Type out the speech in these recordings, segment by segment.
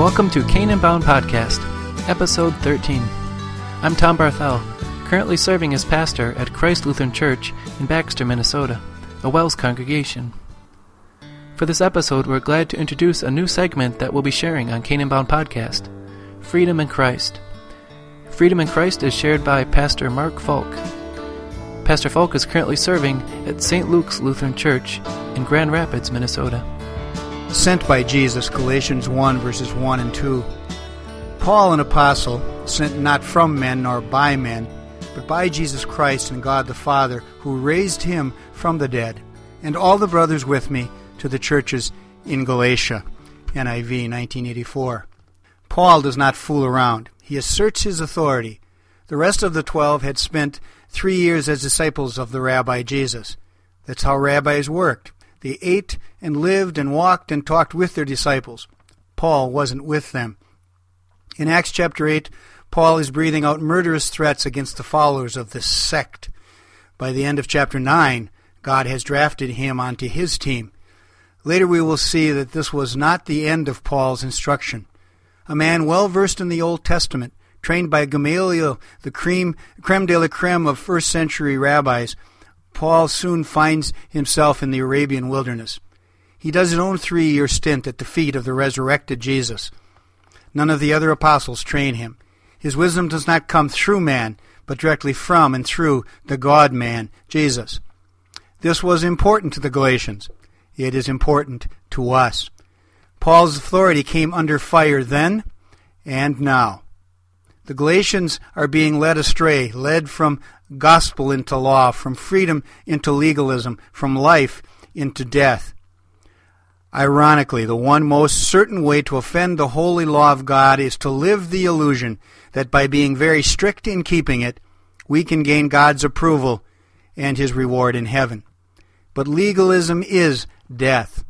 Welcome to Canaan Bound Podcast, Episode 13. I'm Tom Barthel, currently serving as pastor at Christ Lutheran Church in Baxter, Minnesota, a WELS congregation. For this episode, we're glad to introduce a new segment that we'll be sharing on Canaan Bound Podcast Freedom in Christ. Freedom in Christ is shared by Pastor Mark Falk. Pastor Falk is currently serving at St. Luke's Lutheran Church in Grand Rapids, Minnesota. Sent by Jesus, Galatians 1, verses 1 and 2. Paul, an apostle, sent not from men nor by men, but by Jesus Christ and God the Father, who raised him from the dead, and all the brothers with me to the churches in Galatia. NIV 1984. Paul does not fool around. He asserts his authority. The rest of the twelve had spent three years as disciples of the Rabbi Jesus. That's how rabbis worked. They ate and lived and walked and talked with their disciples. Paul wasn't with them. In Acts chapter 8, Paul is breathing out murderous threats against the followers of this sect. By the end of chapter 9, God has drafted him onto his team. Later we will see that this was not the end of Paul's instruction. A man well versed in the Old Testament, trained by Gamaliel, the creme, creme de la creme of first century rabbis, Paul soon finds himself in the Arabian wilderness. He does his own three year stint at the feet of the resurrected Jesus. None of the other apostles train him. His wisdom does not come through man, but directly from and through the God man, Jesus. This was important to the Galatians. It is important to us. Paul's authority came under fire then and now. The Galatians are being led astray, led from gospel into law, from freedom into legalism, from life into death. Ironically, the one most certain way to offend the holy law of God is to live the illusion that by being very strict in keeping it, we can gain God's approval and his reward in heaven. But legalism is death.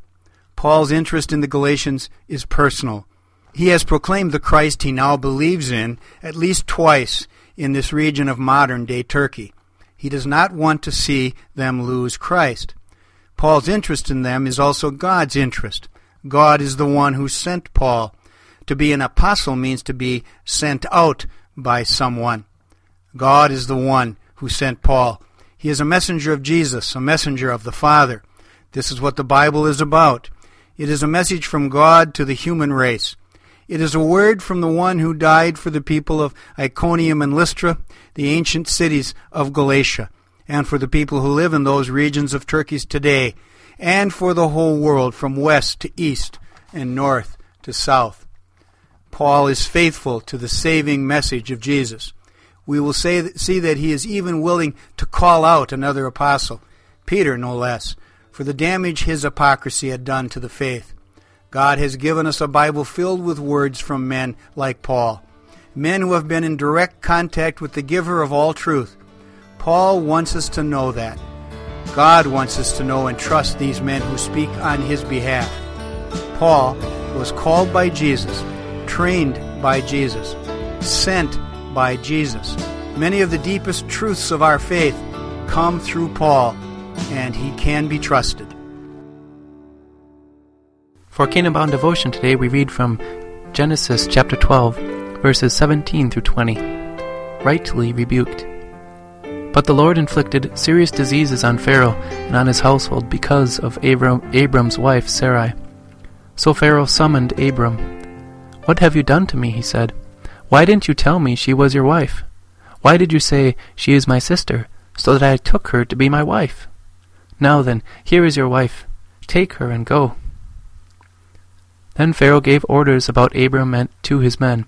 Paul's interest in the Galatians is personal. He has proclaimed the Christ he now believes in at least twice in this region of modern day Turkey. He does not want to see them lose Christ. Paul's interest in them is also God's interest. God is the one who sent Paul. To be an apostle means to be sent out by someone. God is the one who sent Paul. He is a messenger of Jesus, a messenger of the Father. This is what the Bible is about. It is a message from God to the human race. It is a word from the one who died for the people of Iconium and Lystra, the ancient cities of Galatia, and for the people who live in those regions of Turkey today, and for the whole world from west to east and north to south. Paul is faithful to the saving message of Jesus. We will say, see that he is even willing to call out another apostle, Peter no less, for the damage his hypocrisy had done to the faith. God has given us a Bible filled with words from men like Paul, men who have been in direct contact with the giver of all truth. Paul wants us to know that. God wants us to know and trust these men who speak on his behalf. Paul was called by Jesus, trained by Jesus, sent by Jesus. Many of the deepest truths of our faith come through Paul, and he can be trusted. For Canaan Bound Devotion today, we read from Genesis chapter 12, verses 17 through 20. Rightly rebuked. But the Lord inflicted serious diseases on Pharaoh and on his household because of Abram, Abram's wife Sarai. So Pharaoh summoned Abram. What have you done to me? he said. Why didn't you tell me she was your wife? Why did you say, She is my sister, so that I took her to be my wife? Now then, here is your wife. Take her and go. Then Pharaoh gave orders about Abram and to his men,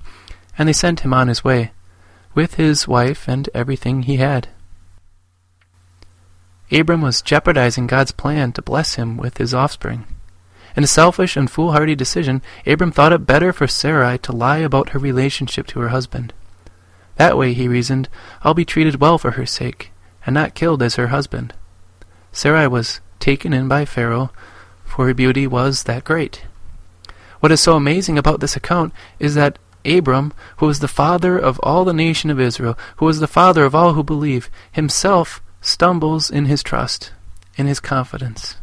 and they sent him on his way, with his wife and everything he had. Abram was jeopardizing God's plan to bless him with his offspring. In a selfish and foolhardy decision, Abram thought it better for Sarai to lie about her relationship to her husband. That way, he reasoned, I'll be treated well for her sake, and not killed as her husband. Sarai was taken in by Pharaoh, for her beauty was that great. What is so amazing about this account is that Abram, who was the father of all the nation of Israel, who was the father of all who believe, himself stumbles in his trust, in his confidence.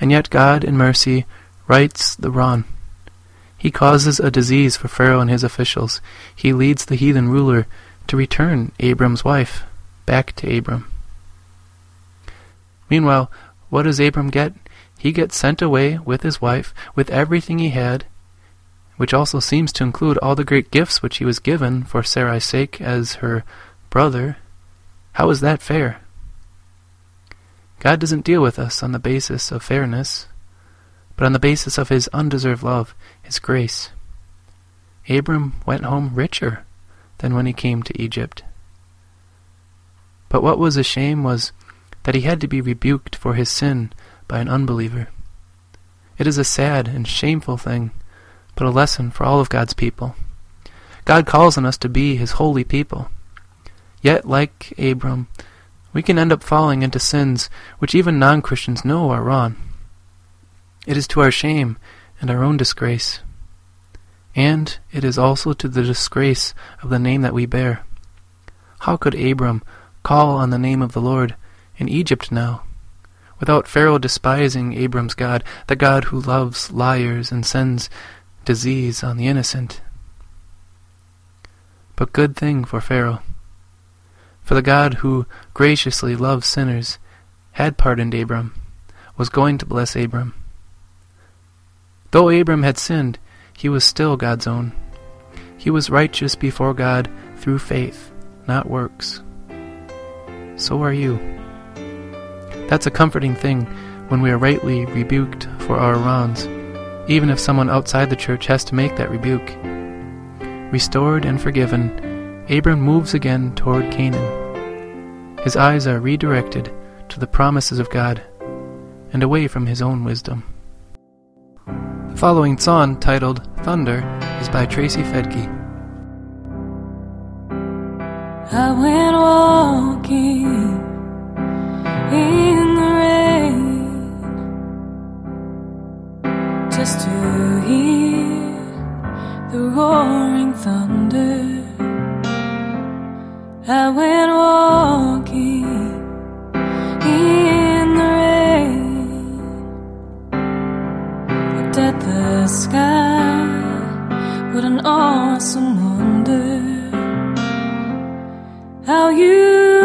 And yet God, in mercy, rights the wrong. He causes a disease for Pharaoh and his officials. He leads the heathen ruler to return Abram's wife back to Abram. Meanwhile, what does Abram get? He gets sent away with his wife, with everything he had, which also seems to include all the great gifts which he was given for Sarai's sake as her brother. How is that fair? God doesn't deal with us on the basis of fairness, but on the basis of his undeserved love, his grace. Abram went home richer than when he came to Egypt. But what was a shame was that he had to be rebuked for his sin by an unbeliever. It is a sad and shameful thing, but a lesson for all of God's people. God calls on us to be his holy people. Yet, like Abram, we can end up falling into sins which even non Christians know are wrong. It is to our shame and our own disgrace. And it is also to the disgrace of the name that we bear. How could Abram call on the name of the Lord in Egypt now? Without Pharaoh despising Abram's God, the God who loves liars and sends disease on the innocent. But good thing for Pharaoh. For the God who graciously loves sinners had pardoned Abram, was going to bless Abram. Though Abram had sinned, he was still God's own. He was righteous before God through faith, not works. So are you. That's a comforting thing when we are rightly rebuked for our wrongs, even if someone outside the church has to make that rebuke. Restored and forgiven, Abram moves again toward Canaan. His eyes are redirected to the promises of God and away from his own wisdom. The following song, titled Thunder, is by Tracy Fedke. I went walking just to hear the roaring thunder. I went walking in the rain, looked at the sky, what an awesome wonder. How you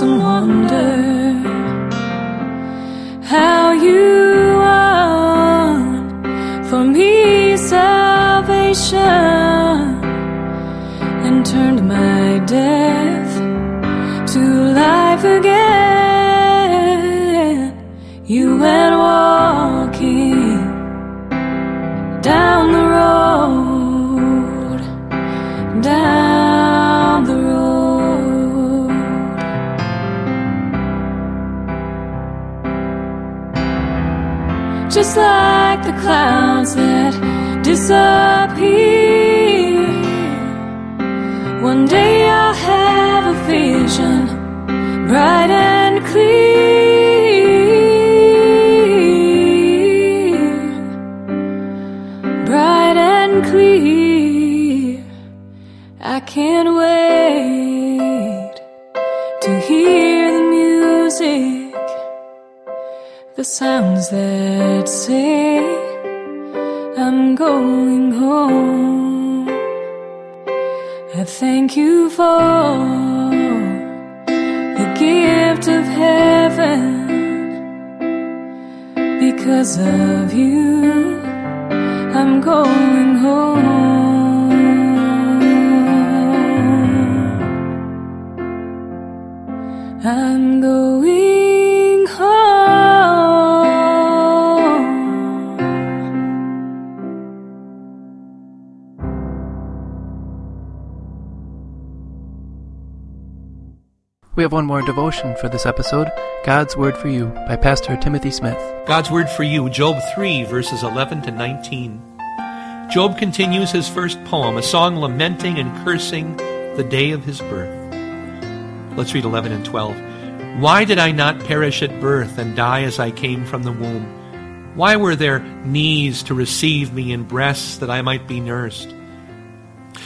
awesome Just like the clouds that disappear. One day I'll have a vision, bright and clear. Bright and clear. I can't wait sounds that say I'm going home. I thank you for the gift of heaven. Because of you, I'm going home. We have one more devotion for this episode God's Word for You by Pastor Timothy Smith. God's Word for You, Job 3, verses 11 to 19. Job continues his first poem, a song lamenting and cursing the day of his birth. Let's read 11 and 12. Why did I not perish at birth and die as I came from the womb? Why were there knees to receive me and breasts that I might be nursed?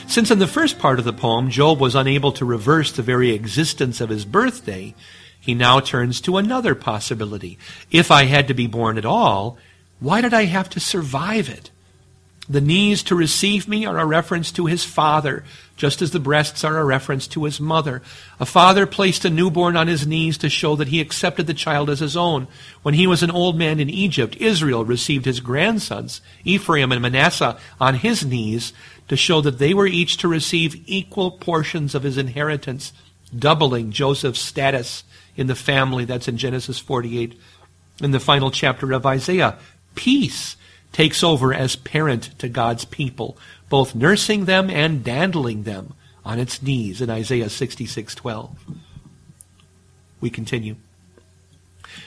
Since in the first part of the poem Job was unable to reverse the very existence of his birthday, he now turns to another possibility. If I had to be born at all, why did I have to survive it? The knees to receive me are a reference to his father, just as the breasts are a reference to his mother. A father placed a newborn on his knees to show that he accepted the child as his own. When he was an old man in Egypt, Israel received his grandsons, Ephraim and Manasseh, on his knees to show that they were each to receive equal portions of his inheritance, doubling Joseph's status in the family. That's in Genesis 48. In the final chapter of Isaiah, peace takes over as parent to God's people, both nursing them and dandling them on its knees in Isaiah 66:12. We continue.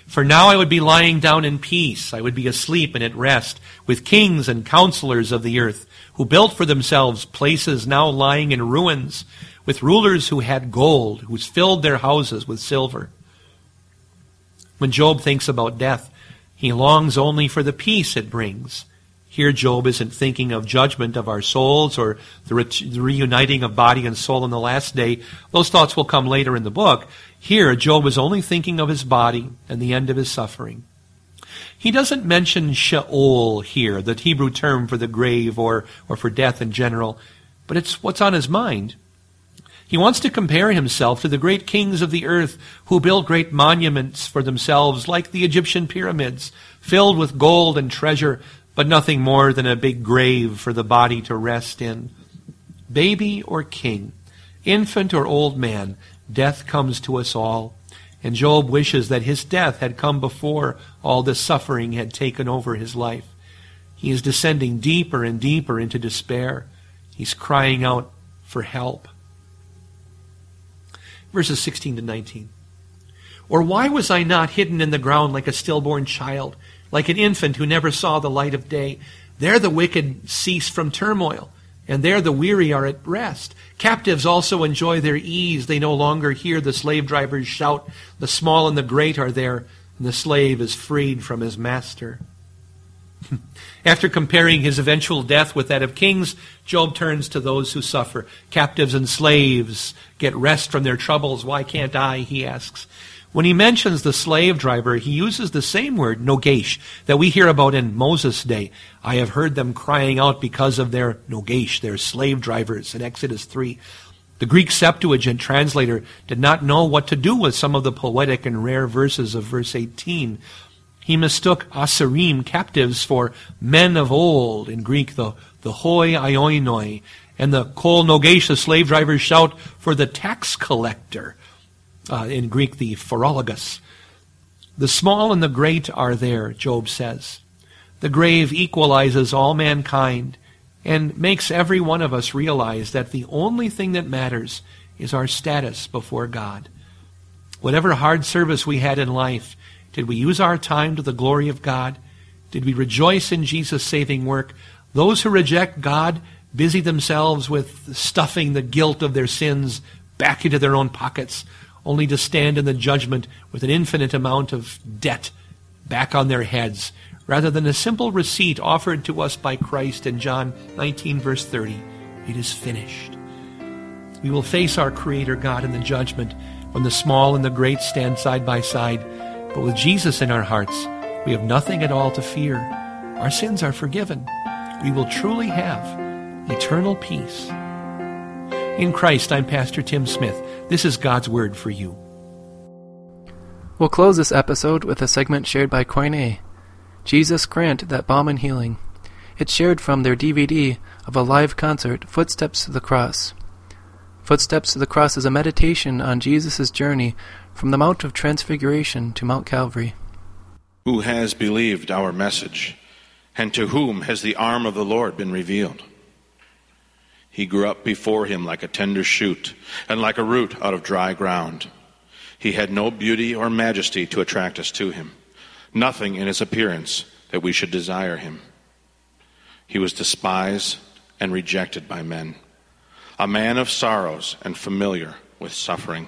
For now I would be lying down in peace, I would be asleep and at rest, with kings and counselors of the earth, who built for themselves places now lying in ruins, with rulers who had gold, who filled their houses with silver. When Job thinks about death, he longs only for the peace it brings. Here, Job isn't thinking of judgment of our souls or the, re- the, reuniting of body and soul in the last day. Those thoughts will come later in the book. Here, Job is only thinking of his body and the end of his suffering. He doesn't mention Sheol here, the Hebrew term for the grave or, or for death in general, but it's what's on his mind. He wants to compare himself to the great kings of the earth who built great monuments for themselves, like the Egyptian pyramids, filled with gold and treasure, but nothing more than a big grave for the body to rest in. Baby or king, infant or old man, death comes to us all. And Job wishes that his death had come before all this suffering had taken over his life. He is descending deeper and deeper into despair. He's crying out for help verses 16 to 19. Or why was I not hidden in the ground like a stillborn child, like an infant who never saw the light of day? There the wicked cease from turmoil, and there the weary are at rest. Captives also enjoy their ease. They no longer hear the slave drivers shout. The small and the great are there, and the slave is freed from his master. After comparing his eventual death with that of kings, Job turns to those who suffer. Captives and slaves get rest from their troubles. Why can't I? He asks. When he mentions the slave driver, he uses the same word, nogesh, that we hear about in Moses' day. I have heard them crying out because of their nogesh, their slave drivers, in Exodus 3. The Greek Septuagint translator did not know what to do with some of the poetic and rare verses of verse 18. He mistook asirim captives for men of old, in Greek, the, the hoi aionioi, and the kol nogesha slave drivers shout for the tax collector, uh, in Greek, the phorologus. The small and the great are there, Job says. The grave equalizes all mankind and makes every one of us realize that the only thing that matters is our status before God. Whatever hard service we had in life, did we use our time to the glory of God? Did we rejoice in Jesus' saving work? Those who reject God busy themselves with stuffing the guilt of their sins back into their own pockets, only to stand in the judgment with an infinite amount of debt back on their heads, rather than a simple receipt offered to us by Christ in John 19, verse 30. It is finished. We will face our Creator God in the judgment when the small and the great stand side by side but with Jesus in our hearts, we have nothing at all to fear. Our sins are forgiven. We will truly have eternal peace. In Christ, I'm Pastor Tim Smith. This is God's Word for you. We'll close this episode with a segment shared by Koine. Jesus Grant That Balm and Healing. It's shared from their DVD of a live concert, Footsteps to the Cross. Footsteps to the Cross is a meditation on Jesus' journey from the Mount of Transfiguration to Mount Calvary. Who has believed our message, and to whom has the arm of the Lord been revealed? He grew up before him like a tender shoot, and like a root out of dry ground. He had no beauty or majesty to attract us to him, nothing in his appearance that we should desire him. He was despised and rejected by men, a man of sorrows and familiar with suffering.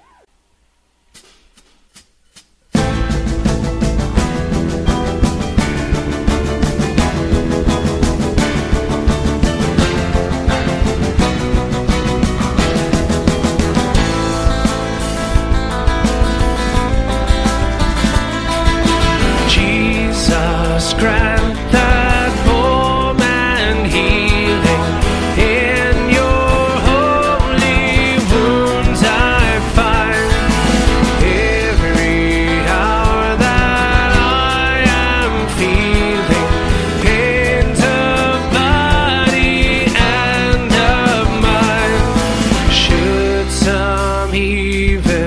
Some evil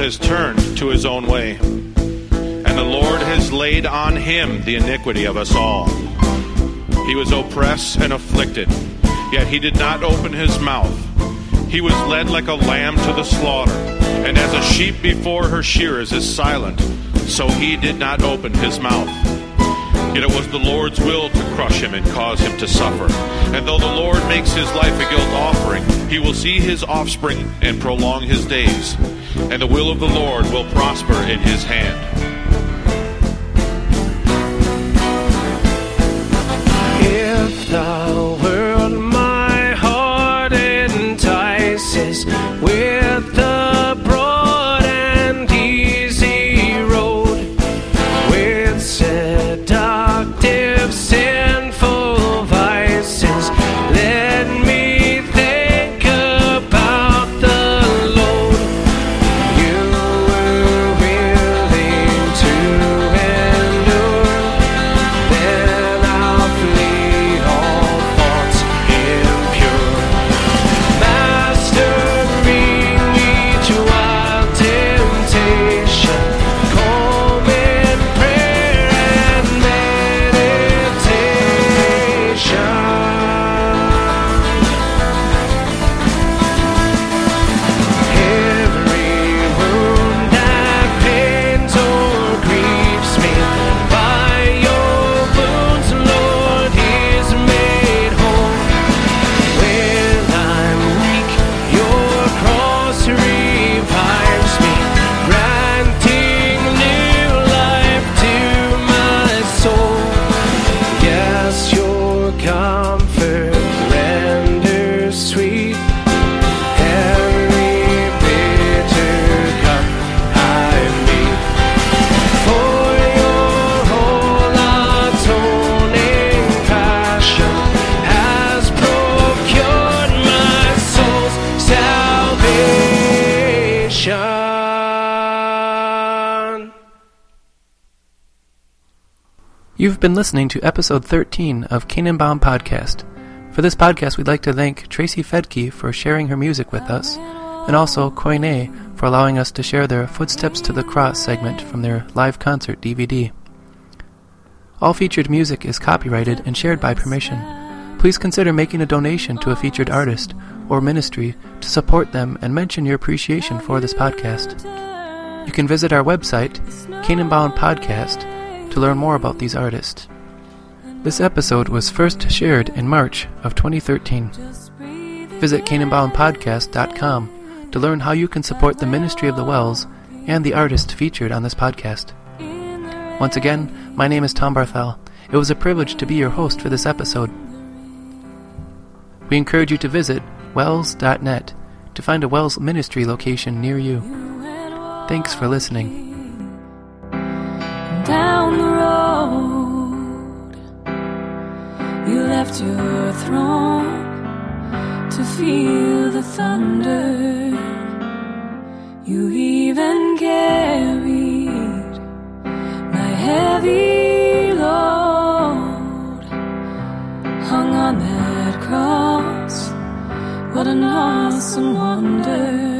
has turned to his own way. And the Lord has laid on him the iniquity of us all. He was oppressed and afflicted, yet he did not open his mouth. He was led like a lamb to the slaughter, and as a sheep before her shearers is silent, so he did not open his mouth. Yet it was the Lord's will to crush him and cause him to suffer. And though the Lord makes his life a guilt offering, he will see his offspring and prolong his days. And the will of the Lord will prosper in his hand. You've been listening to episode 13 of Canaanbound Podcast. For this podcast, we'd like to thank Tracy Fedke for sharing her music with us, and also Koine for allowing us to share their Footsteps to the Cross segment from their live concert DVD. All featured music is copyrighted and shared by permission. Please consider making a donation to a featured artist or ministry to support them and mention your appreciation for this podcast. You can visit our website, Canaanbound Podcast, to learn more about these artists. This episode was first shared in March of 2013. Visit CanaanboundPodcast.com to learn how you can support the ministry of the WELS and the artist featured on this podcast. Once again, my name is Tom Barthel. It was a privilege to be your host for this episode. We encourage you to visit wels.net to find a WELS ministry location near you. Thanks for listening down the road. You left your throne to feel the thunder. You even carried my heavy load. Hung on that cross, what an awesome wonder.